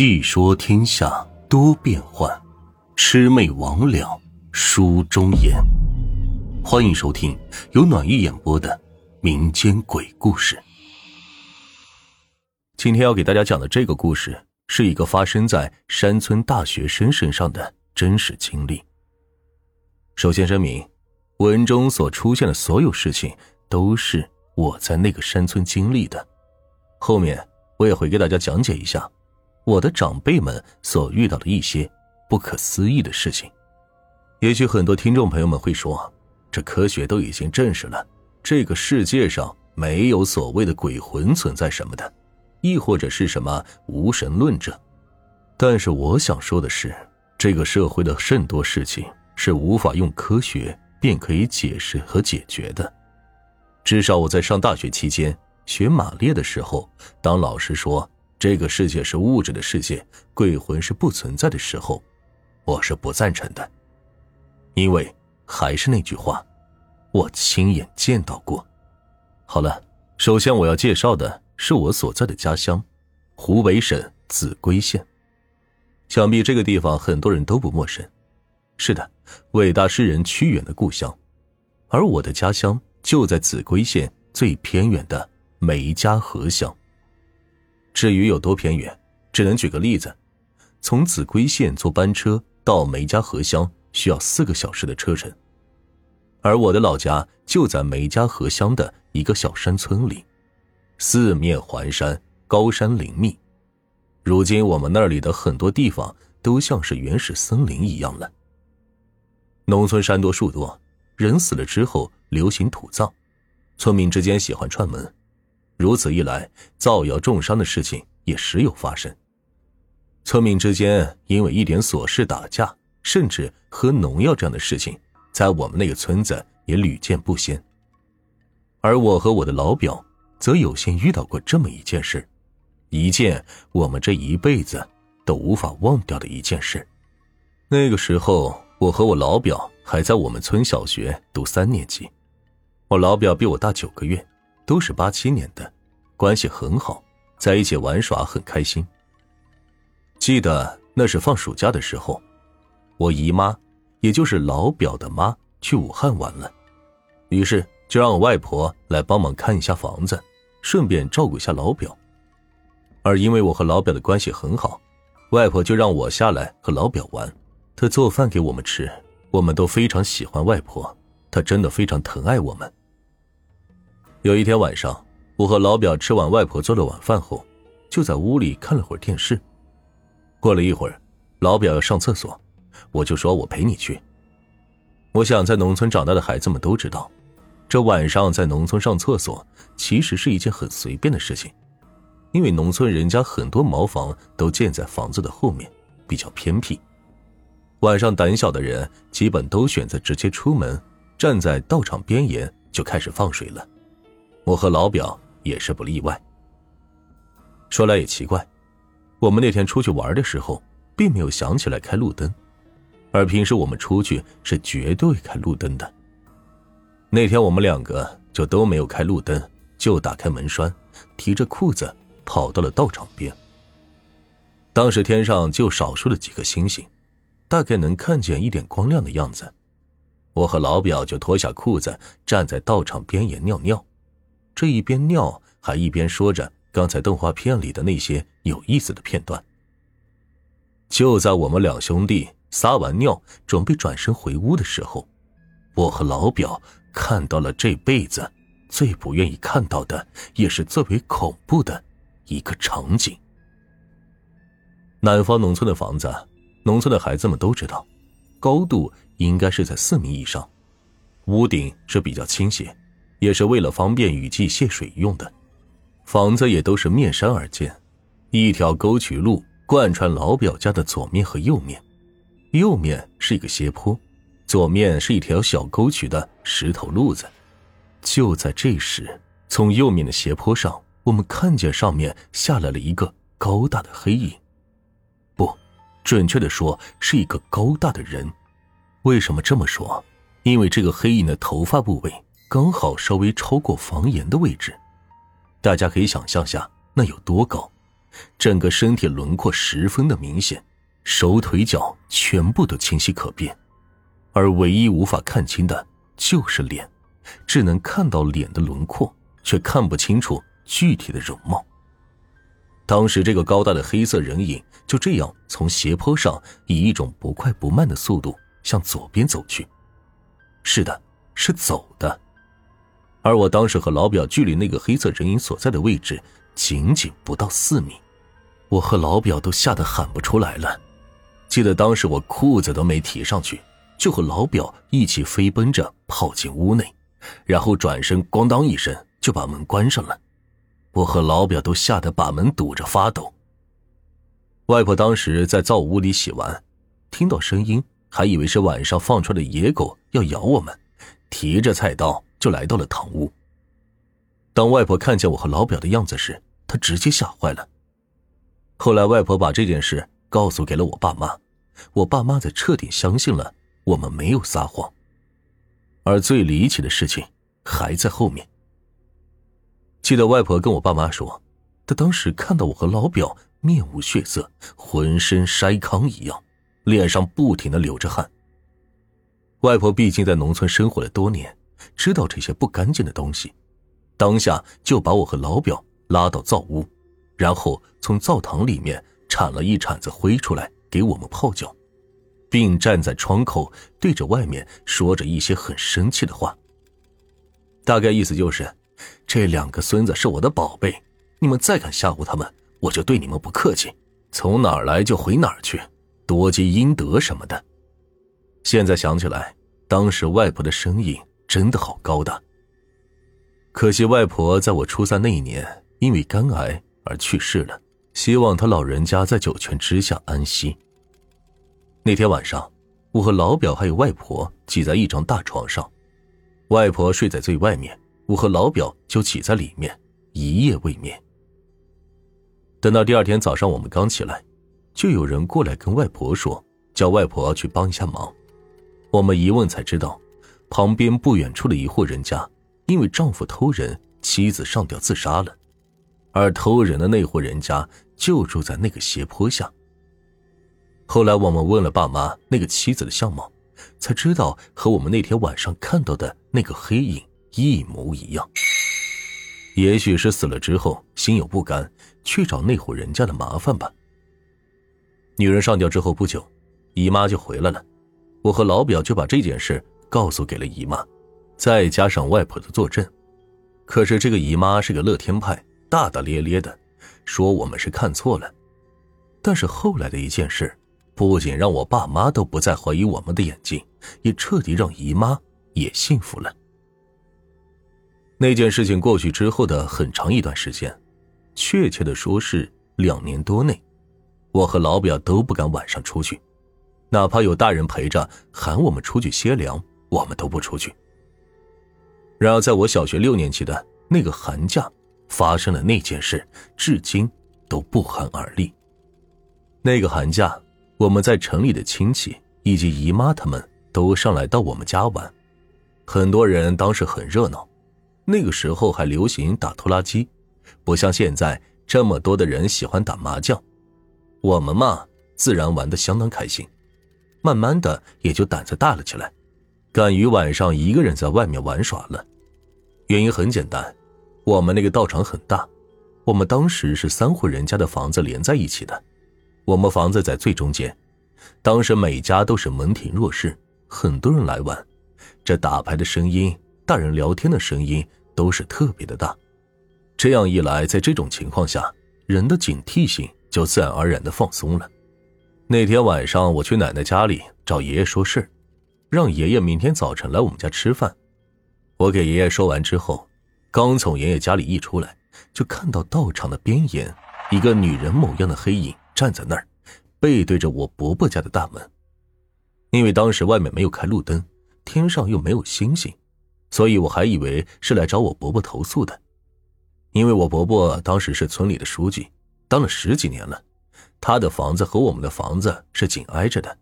细说天下多变幻，魑魅魍魉书中言。欢迎收听由暖玉演播的民间鬼故事。今天要给大家讲的这个故事，是一个发生在山村大学生身上的真实经历。首先声明，文中所出现的所有事情都是我在那个山村经历的，后面我也会给大家讲解一下。我的长辈们所遇到的一些不可思议的事情，也许很多听众朋友们会说，这科学都已经证实了，这个世界上没有所谓的鬼魂存在什么的，亦或者是什么无神论者。但是我想说的是，这个社会的甚多事情是无法用科学便可以解释和解决的。至少我在上大学期间学马列的时候，当老师说。这个世界是物质的世界，鬼魂是不存在的时候，我是不赞成的。因为还是那句话，我亲眼见到过。好了，首先我要介绍的是我所在的家乡，湖北省秭归县。想必这个地方很多人都不陌生。是的，伟大诗人屈原的故乡。而我的家乡就在秭归县最偏远的梅家河乡。至于有多偏远，只能举个例子：从秭归县坐班车到梅家河乡需要四个小时的车程，而我的老家就在梅家河乡的一个小山村里，四面环山，高山林密。如今我们那里的很多地方都像是原始森林一样了。农村山多树多，人死了之后流行土葬，村民之间喜欢串门。如此一来，造谣重伤的事情也时有发生。村民之间因为一点琐事打架，甚至喝农药这样的事情，在我们那个村子也屡见不鲜。而我和我的老表，则有幸遇到过这么一件事，一件我们这一辈子都无法忘掉的一件事。那个时候，我和我老表还在我们村小学读三年级，我老表比我大九个月。都是八七年的，关系很好，在一起玩耍很开心。记得那是放暑假的时候，我姨妈，也就是老表的妈，去武汉玩了，于是就让我外婆来帮忙看一下房子，顺便照顾一下老表。而因为我和老表的关系很好，外婆就让我下来和老表玩，她做饭给我们吃，我们都非常喜欢外婆，她真的非常疼爱我们。有一天晚上，我和老表吃完外婆做的晚饭后，就在屋里看了会儿电视。过了一会儿，老表要上厕所，我就说：“我陪你去。”我想，在农村长大的孩子们都知道，这晚上在农村上厕所其实是一件很随便的事情，因为农村人家很多茅房都建在房子的后面，比较偏僻。晚上胆小的人基本都选择直接出门，站在道场边沿就开始放水了。我和老表也是不例外。说来也奇怪，我们那天出去玩的时候，并没有想起来开路灯，而平时我们出去是绝对开路灯的。那天我们两个就都没有开路灯，就打开门栓，提着裤子跑到了道场边。当时天上就少数的几颗星星，大概能看见一点光亮的样子。我和老表就脱下裤子，站在道场边沿尿尿。这一边尿，还一边说着刚才动画片里的那些有意思的片段。就在我们两兄弟撒完尿，准备转身回屋的时候，我和老表看到了这辈子最不愿意看到的，也是最为恐怖的一个场景。南方农村的房子，农村的孩子们都知道，高度应该是在四米以上，屋顶是比较倾斜。也是为了方便雨季泄水用的，房子也都是面山而建，一条沟渠路贯穿老表家的左面和右面，右面是一个斜坡，左面是一条小沟渠的石头路子。就在这时，从右面的斜坡上，我们看见上面下来了一个高大的黑影，不，准确的说是一个高大的人。为什么这么说？因为这个黑影的头发部位。刚好稍微超过房檐的位置，大家可以想象下那有多高。整个身体轮廓十分的明显，手腿脚全部都清晰可辨，而唯一无法看清的就是脸，只能看到脸的轮廓，却看不清楚具体的容貌。当时，这个高大的黑色人影就这样从斜坡上以一种不快不慢的速度向左边走去。是的，是走的。而我当时和老表距离那个黑色人影所在的位置仅仅不到四米，我和老表都吓得喊不出来了。记得当时我裤子都没提上去，就和老表一起飞奔着跑进屋内，然后转身咣当一声就把门关上了。我和老表都吓得把门堵着发抖。外婆当时在灶屋里洗完，听到声音还以为是晚上放出来的野狗要咬我们，提着菜刀。就来到了堂屋。当外婆看见我和老表的样子时，她直接吓坏了。后来外婆把这件事告诉给了我爸妈，我爸妈才彻底相信了我们没有撒谎。而最离奇的事情还在后面。记得外婆跟我爸妈说，她当时看到我和老表面无血色，浑身筛糠一样，脸上不停的流着汗。外婆毕竟在农村生活了多年。知道这些不干净的东西，当下就把我和老表拉到灶屋，然后从灶堂里面铲了一铲子灰出来给我们泡脚，并站在窗口对着外面说着一些很生气的话。大概意思就是，这两个孙子是我的宝贝，你们再敢吓唬他们，我就对你们不客气，从哪儿来就回哪儿去，多积阴德什么的。现在想起来，当时外婆的声音。真的好高大。可惜外婆在我初三那一年因为肝癌而去世了，希望她老人家在九泉之下安息。那天晚上，我和老表还有外婆挤在一张大床上，外婆睡在最外面，我和老表就挤在里面，一夜未眠。等到第二天早上，我们刚起来，就有人过来跟外婆说，叫外婆去帮一下忙。我们一问才知道。旁边不远处的一户人家，因为丈夫偷人，妻子上吊自杀了，而偷人的那户人家就住在那个斜坡下。后来我们问了爸妈那个妻子的相貌，才知道和我们那天晚上看到的那个黑影一模一样。也许是死了之后心有不甘，去找那户人家的麻烦吧。女人上吊之后不久，姨妈就回来了，我和老表就把这件事。告诉给了姨妈，再加上外婆的坐镇，可是这个姨妈是个乐天派，大大咧咧的，说我们是看错了。但是后来的一件事，不仅让我爸妈都不再怀疑我们的眼睛，也彻底让姨妈也信服了。那件事情过去之后的很长一段时间，确切的说是两年多内，我和老表都不敢晚上出去，哪怕有大人陪着喊我们出去歇凉。我们都不出去。然而，在我小学六年级的那个寒假，发生的那件事，至今都不寒而栗。那个寒假，我们在城里的亲戚以及姨妈他们都上来到我们家玩，很多人当时很热闹。那个时候还流行打拖拉机，不像现在这么多的人喜欢打麻将。我们嘛，自然玩的相当开心，慢慢的也就胆子大了起来。敢于晚上一个人在外面玩耍了，原因很简单，我们那个道场很大，我们当时是三户人家的房子连在一起的，我们房子在最中间，当时每家都是门庭若市，很多人来玩，这打牌的声音、大人聊天的声音都是特别的大，这样一来，在这种情况下，人的警惕性就自然而然的放松了。那天晚上，我去奶奶家里找爷爷说事让爷爷明天早晨来我们家吃饭。我给爷爷说完之后，刚从爷爷家里一出来，就看到道场的边沿，一个女人模样的黑影站在那儿，背对着我伯伯家的大门。因为当时外面没有开路灯，天上又没有星星，所以我还以为是来找我伯伯投诉的。因为我伯伯当时是村里的书记，当了十几年了，他的房子和我们的房子是紧挨着的。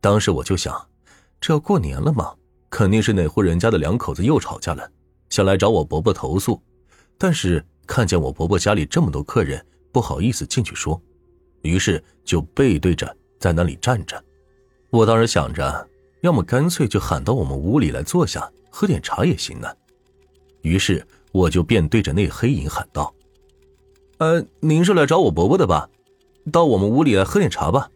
当时我就想。这要过年了嘛，肯定是哪户人家的两口子又吵架了，想来找我伯伯投诉。但是看见我伯伯家里这么多客人，不好意思进去说，于是就背对着在那里站着。我当时想着，要么干脆就喊到我们屋里来坐下喝点茶也行呢。于是我就便对着那黑影喊道：“呃，您是来找我伯伯的吧？到我们屋里来喝点茶吧。”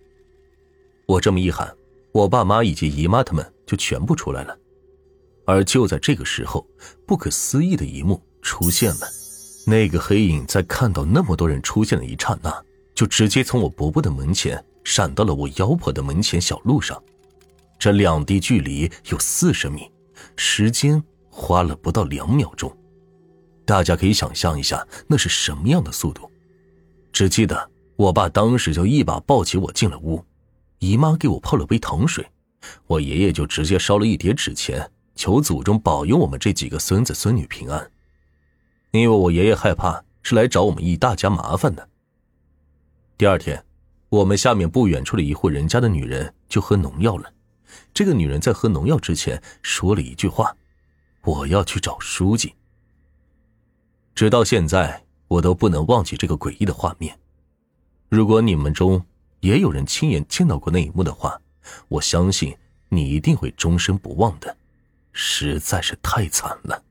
我这么一喊，我爸妈以及姨妈他们就全部出来了。而就在这个时候，不可思议的一幕出现了：那个黑影在看到那么多人出现的一刹那，就直接从我伯伯的门前闪到了我妖婆的门前小路上。这两地距离有四十米，时间花了不到两秒钟。大家可以想象一下，那是什么样的速度？只记得我爸当时就一把抱起我进了屋，姨妈给我泡了杯糖水，我爷爷就直接烧了一叠纸钱。求祖宗保佑我们这几个孙子孙女平安，因为我爷爷害怕是来找我们一大家麻烦的。第二天，我们下面不远处的一户人家的女人就喝农药了。这个女人在喝农药之前说了一句话：“我要去找书记。”直到现在，我都不能忘记这个诡异的画面。如果你们中也有人亲眼见到过那一幕的话，我相信你一定会终身不忘的。实在是太惨了。